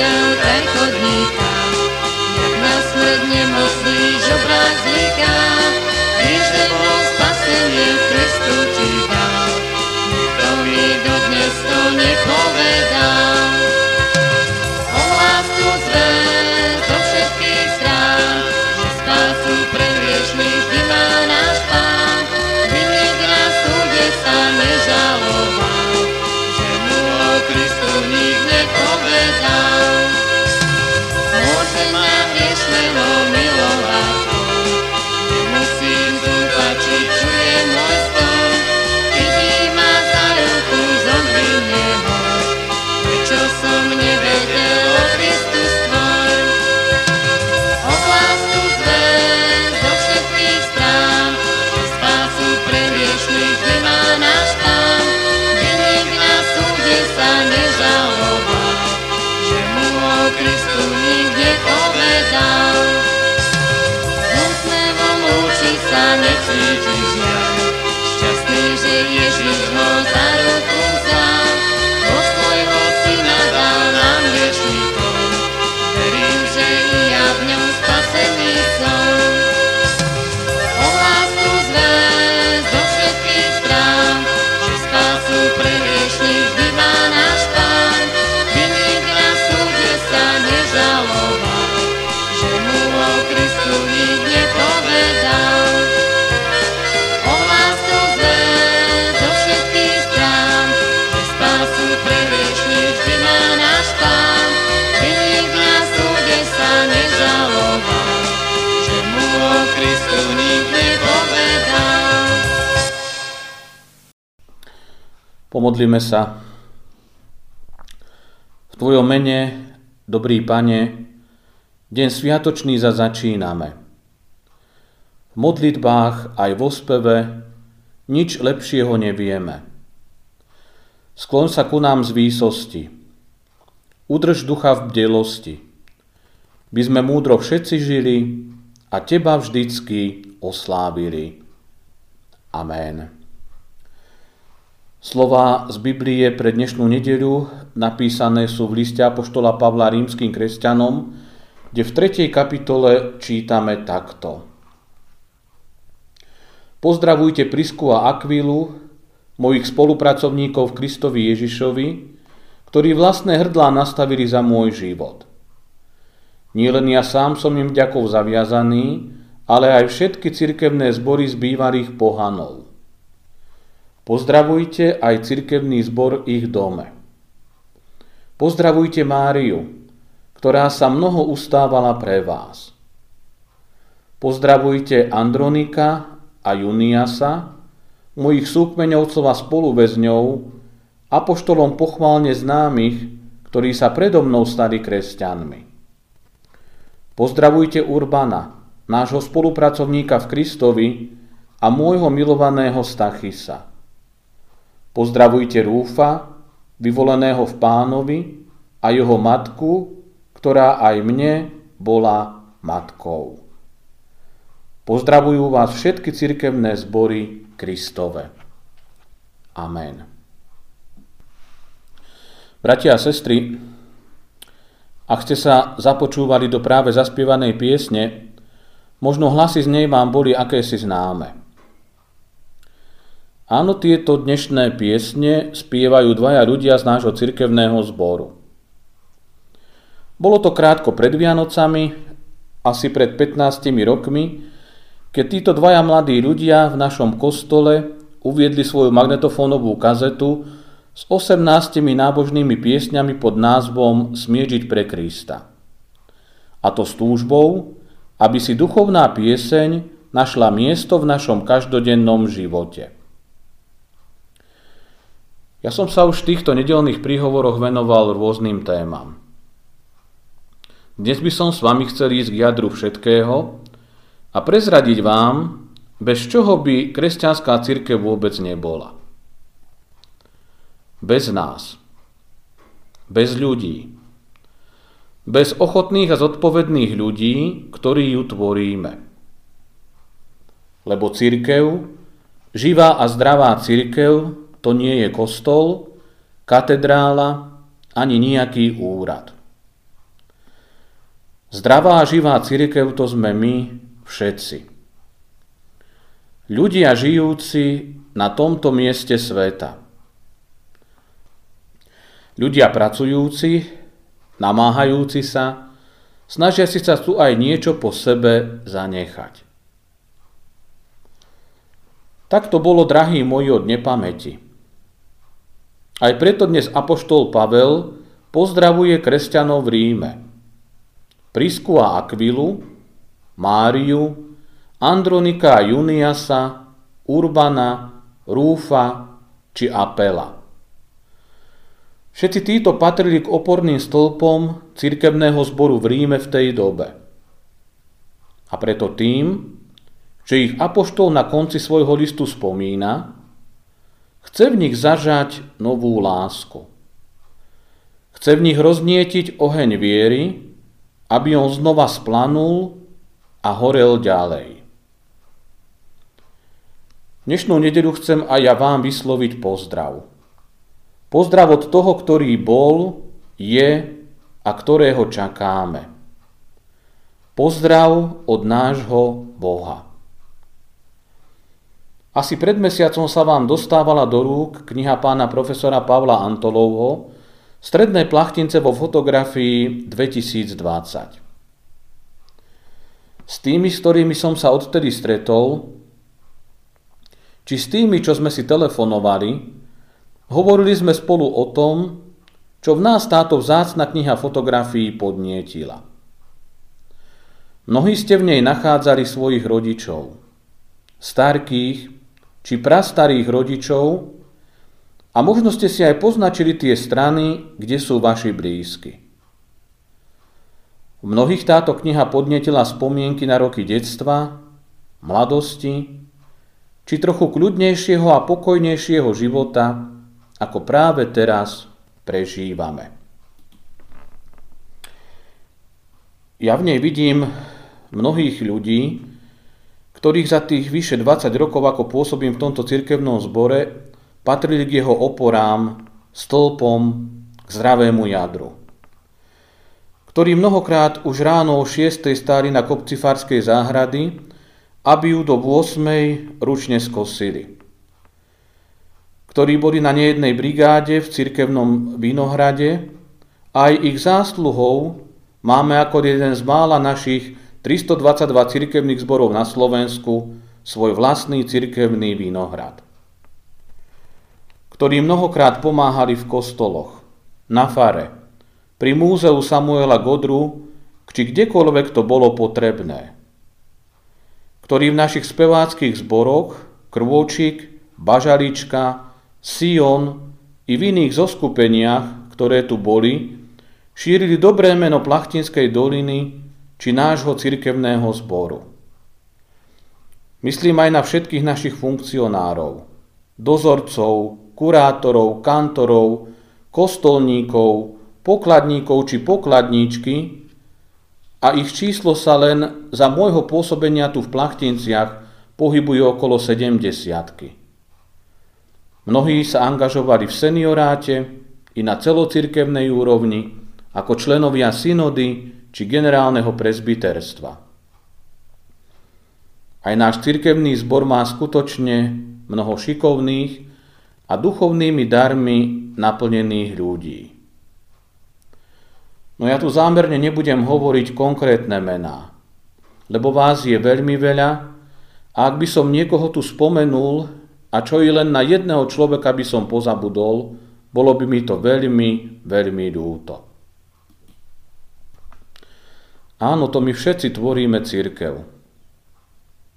ťa tento dní tam, jak následne môj Pomodlíme sa. V Tvojom mene, dobrý Pane, deň sviatočný za začíname. V modlitbách aj vo speve nič lepšieho nevieme. Sklon sa ku nám z výsosti. Udrž ducha v bdelosti, by sme múdro všetci žili a Teba vždycky oslávili. Amen. Slova z Biblie pre dnešnú nedeľu napísané sú v liste Apoštola Pavla rímským kresťanom, kde v 3. kapitole čítame takto. Pozdravujte Prisku a Akvilu, mojich spolupracovníkov Kristovi Ježišovi, ktorí vlastné hrdlá nastavili za môj život. Nielen ja sám som im ďakov zaviazaný, ale aj všetky cirkevné zbory z bývalých pohanov. Pozdravujte aj cirkevný zbor ich dome. Pozdravujte Máriu, ktorá sa mnoho ustávala pre vás. Pozdravujte Andronika a Juniasa, mojich súkmeňovcov a spoluväzňov, apoštolom pochválne známych, ktorí sa predo mnou stali kresťanmi. Pozdravujte Urbana, nášho spolupracovníka v Kristovi a môjho milovaného Stachisa. Pozdravujte Rúfa, vyvoleného v pánovi, a jeho matku, ktorá aj mne bola matkou. Pozdravujú vás všetky cirkevné zbory Kristove. Amen. Bratia a sestry, ak ste sa započúvali do práve zaspievanej piesne, možno hlasy z nej vám boli akési známe. Áno, tieto dnešné piesne spievajú dvaja ľudia z nášho cirkevného zboru. Bolo to krátko pred Vianocami, asi pred 15 rokmi, keď títo dvaja mladí ľudia v našom kostole uviedli svoju magnetofónovú kazetu s 18 nábožnými piesňami pod názvom Smiežiť pre Krista. A to s túžbou, aby si duchovná pieseň našla miesto v našom každodennom živote. Ja som sa už v týchto nedelných príhovoroch venoval rôznym témam. Dnes by som s vami chcel ísť k jadru všetkého a prezradiť vám, bez čoho by kresťanská církev vôbec nebola. Bez nás. Bez ľudí. Bez ochotných a zodpovedných ľudí, ktorí ju tvoríme. Lebo církev, živá a zdravá církev, to nie je kostol, katedrála ani nejaký úrad. Zdravá a živá církev to sme my všetci. Ľudia žijúci na tomto mieste sveta. Ľudia pracujúci, namáhajúci sa, snažia si sa tu aj niečo po sebe zanechať. Tak to bolo, drahí moji, od nepamäti. Aj preto dnes Apoštol Pavel pozdravuje kresťanov v Ríme. Prisku a Akvilu, Máriu, Andronika Juniasa, Urbana, Rúfa či Apela. Všetci títo patrili k oporným stĺpom cirkevného zboru v Ríme v tej dobe. A preto tým, že ich apoštol na konci svojho listu spomína, chce v nich zažať novú lásku. Chce v nich roznietiť oheň viery, aby on znova splanul a horel ďalej. Dnešnú nedeľu chcem aj ja vám vysloviť pozdrav. Pozdrav od toho, ktorý bol, je a ktorého čakáme. Pozdrav od nášho Boha. Asi pred mesiacom sa vám dostávala do rúk kniha pána profesora Pavla Antolovho Stredné plachtince vo fotografii 2020. S tými, s ktorými som sa odtedy stretol, či s tými, čo sme si telefonovali, hovorili sme spolu o tom, čo v nás táto vzácna kniha fotografií podnietila. Mnohí ste v nej nachádzali svojich rodičov, starkých či prastarých rodičov a možno ste si aj poznačili tie strany, kde sú vaši blízky. V mnohých táto kniha podnietila spomienky na roky detstva, mladosti, či trochu kľudnejšieho a pokojnejšieho života, ako práve teraz prežívame. Ja v nej vidím mnohých ľudí, ktorých za tých vyše 20 rokov, ako pôsobím v tomto cirkevnom zbore, patrili k jeho oporám, stĺpom, k zdravému jadru ktorí mnohokrát už ráno o 6. stáli na kopci Farskej záhrady aby ju do 8. ručne skosili. Ktorí boli na nejednej brigáde v cirkevnom Vinohrade, aj ich zásluhou máme ako jeden z mála našich 322 cirkevných zborov na Slovensku svoj vlastný cirkevný vinohrad, ktorí mnohokrát pomáhali v kostoloch, na fare, pri múzeu Samuela Godru, či kdekoľvek to bolo potrebné – ktorý v našich speváckých zboroch Krôčik, Bažalička, Sion i v iných zoskupeniach, ktoré tu boli, šírili dobré meno Plachtinskej doliny či nášho cirkevného zboru. Myslím aj na všetkých našich funkcionárov, dozorcov, kurátorov, kantorov, kostolníkov, pokladníkov či pokladníčky, a ich číslo sa len za môjho pôsobenia tu v Plachtinciach pohybuje okolo 70. Mnohí sa angažovali v senioráte i na celocirkevnej úrovni ako členovia synody či generálneho prezbiterstva. Aj náš cirkevný zbor má skutočne mnoho šikovných a duchovnými darmi naplnených ľudí. No ja tu zámerne nebudem hovoriť konkrétne mená, lebo vás je veľmi veľa a ak by som niekoho tu spomenul a čo i len na jedného človeka by som pozabudol, bolo by mi to veľmi, veľmi ľúto. Áno, to my všetci tvoríme církev.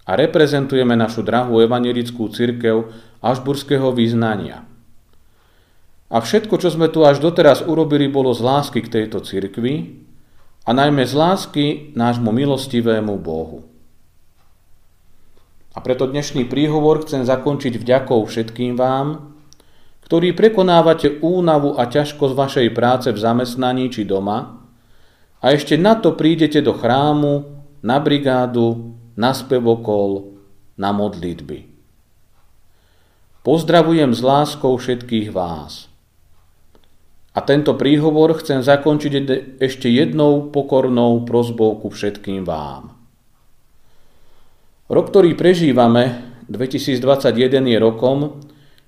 A reprezentujeme našu drahú evangelickú církev Ašburského význania – a všetko, čo sme tu až doteraz urobili, bolo z lásky k tejto cirkvi a najmä z lásky nášmu milostivému Bohu. A preto dnešný príhovor chcem zakončiť vďakou všetkým vám, ktorí prekonávate únavu a ťažkosť vašej práce v zamestnaní či doma a ešte na to prídete do chrámu, na brigádu, na spevokol, na modlitby. Pozdravujem s láskou všetkých vás – A tento príhovor chcem zakončiť ešte jednou pokornou prozbou ku všetkým vám. Rok, ktorý prežívame, 2021 je rokom,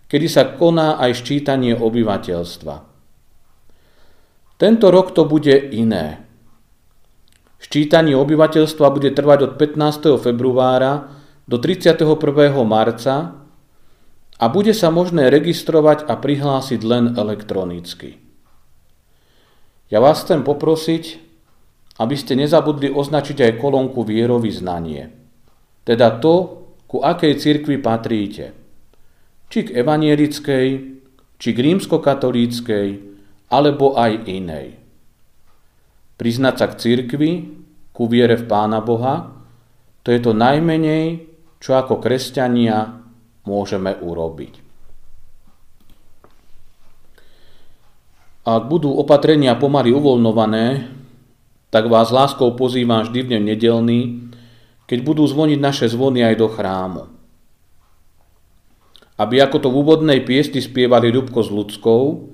kedy sa koná aj ščítanie obyvateľstva. Tento rok to bude iné. Ščítanie obyvateľstva bude trvať od 15. februára do 31. marca a bude sa možné registrovať a prihlásiť len elektronicky. Ja vás chcem poprosiť, aby ste nezabudli označiť aj kolónku vierovýznanie, teda to, ku akej cirkvi patríte. Či k evanielickej, či k rímskokatolíckej, alebo aj inej. Priznať sa k cirkvi, ku viere v Pána Boha, to je to najmenej, čo ako kresťania môžeme urobiť. Ak budú opatrenia pomaly uvoľnované, tak vás láskou pozývam vždy v nedelný, keď budú zvoniť naše zvony aj do chrámu. Aby ako to v úvodnej piesti spievali Ľubko s ľudskou,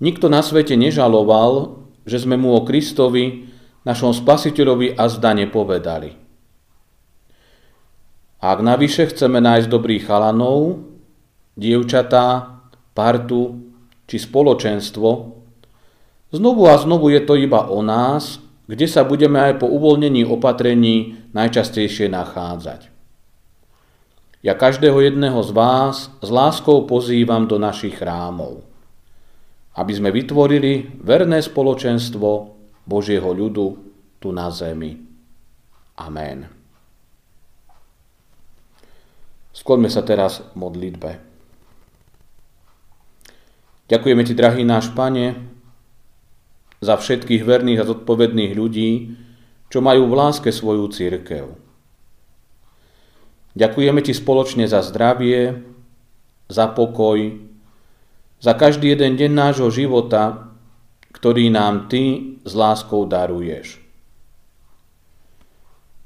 nikto na svete nežaloval, že sme mu o Kristovi, našom spasiteľovi a zdane povedali. Ak navyše chceme nájsť dobrých chalanov, dievčatá, partu či spoločenstvo, znovu a znovu je to iba o nás, kde sa budeme aj po uvoľnení opatrení najčastejšie nachádzať. Ja každého jedného z vás s láskou pozývam do našich chrámov, aby sme vytvorili verné spoločenstvo Božieho ľudu tu na zemi. Amen. Skloňme sa teraz modlitbe. Ďakujeme Ti, drahý náš Pane, za všetkých verných a zodpovedných ľudí, čo majú v láske svoju církev. Ďakujeme Ti spoločne za zdravie, za pokoj, za každý jeden deň nášho života, ktorý nám Ty s láskou daruješ.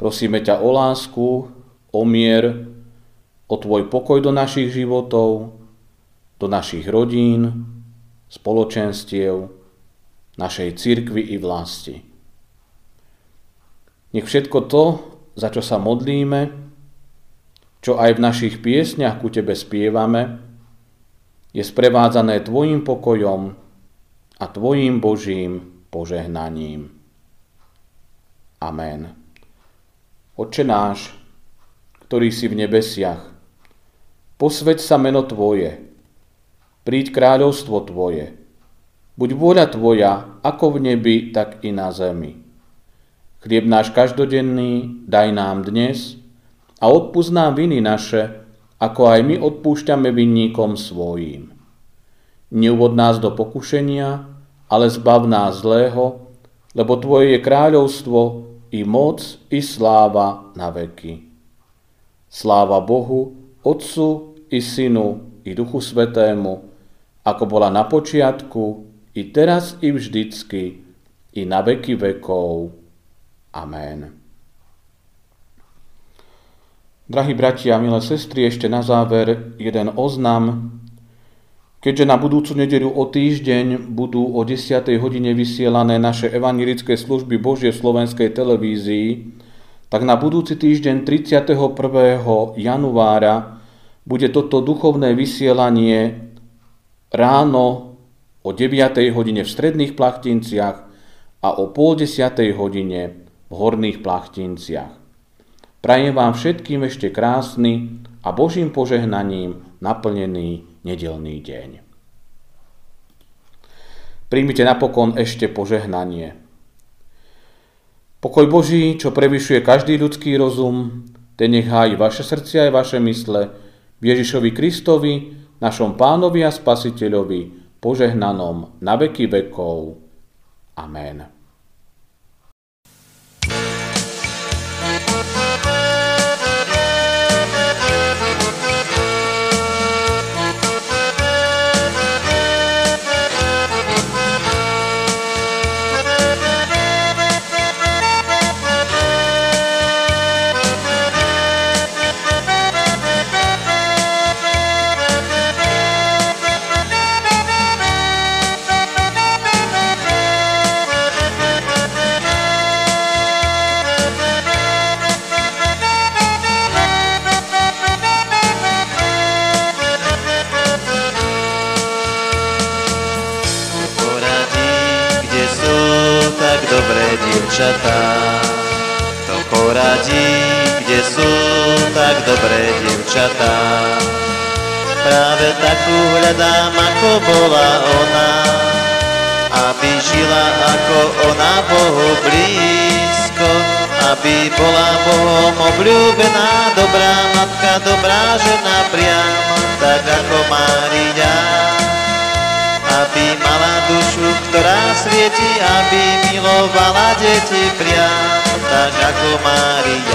Prosíme ťa o lásku, o mier, o Tvoj pokoj do našich životov, do našich rodín, spoločenstiev, našej cirkvi i vlasti. Nech všetko to, za čo sa modlíme, čo aj v našich piesňach ku Tebe spievame, je sprevádzané Tvojim pokojom a Tvojim Božím požehnaním. Amen. Oče náš, ktorý si v nebesiach, posveď sa meno Tvoje, príď kráľovstvo Tvoje, Buď vôľa Tvoja, ako v nebi, tak i na zemi. Chlieb náš každodenný daj nám dnes a odpúsť nám viny naše, ako aj my odpúšťame vinníkom svojím. Neuvod nás do pokušenia, ale zbav nás zlého, lebo Tvoje je kráľovstvo, i moc, i sláva na veky. Sláva Bohu, Otcu, i Synu, i Duchu Svetému, ako bola na počiatku, i teraz, i vždycky, i na veky vekov. Amen. Drahí bratia a milé sestry, ešte na záver jeden oznam. Keďže na budúcu nedelu o týždeň budú o 10. hodine vysielané naše evanilické služby Božie v slovenskej televízii, tak na budúci týždeň 31. januára bude toto duchovné vysielanie ráno o 9. hodine v stredných plachtinciach a o pol 10. hodine v horných plachtinciach. Prajem vám všetkým ešte krásny a Božím požehnaním naplnený nedelný deň. Príjmite napokon ešte požehnanie. Pokoj Boží, čo prevyšuje každý ľudský rozum, ten nech hájí vaše srdcia aj vaše mysle Ježišovi Kristovi, našom pánovi a spasiteľovi, požehnanom na veky vekov. Amen. mladé dievčatá. Kto poradí, kde sú tak dobré dievčatá? Práve takú hľadám, ako bola ona, aby žila ako ona Bohu blízko, aby bola Bohom obľúbená, dobrá matka, dobrá žena priamo, tak ako Mária aby mala dušu, ktorá svieti, aby milovala deti priam, tak ako Mária.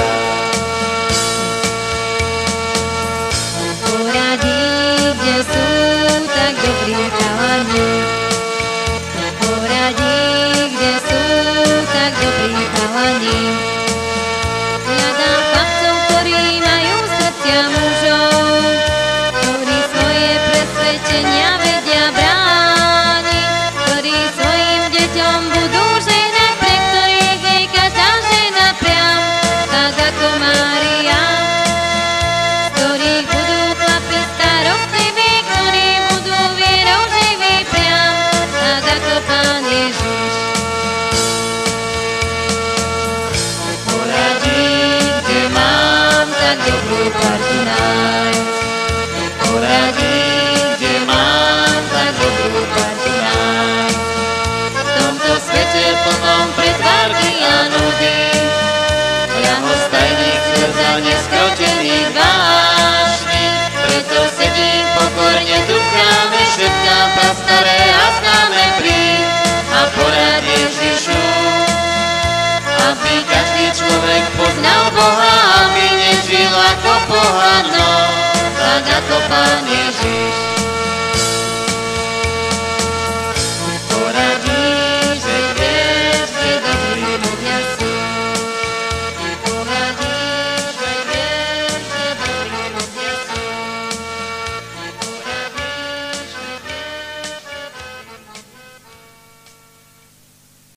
Manejos.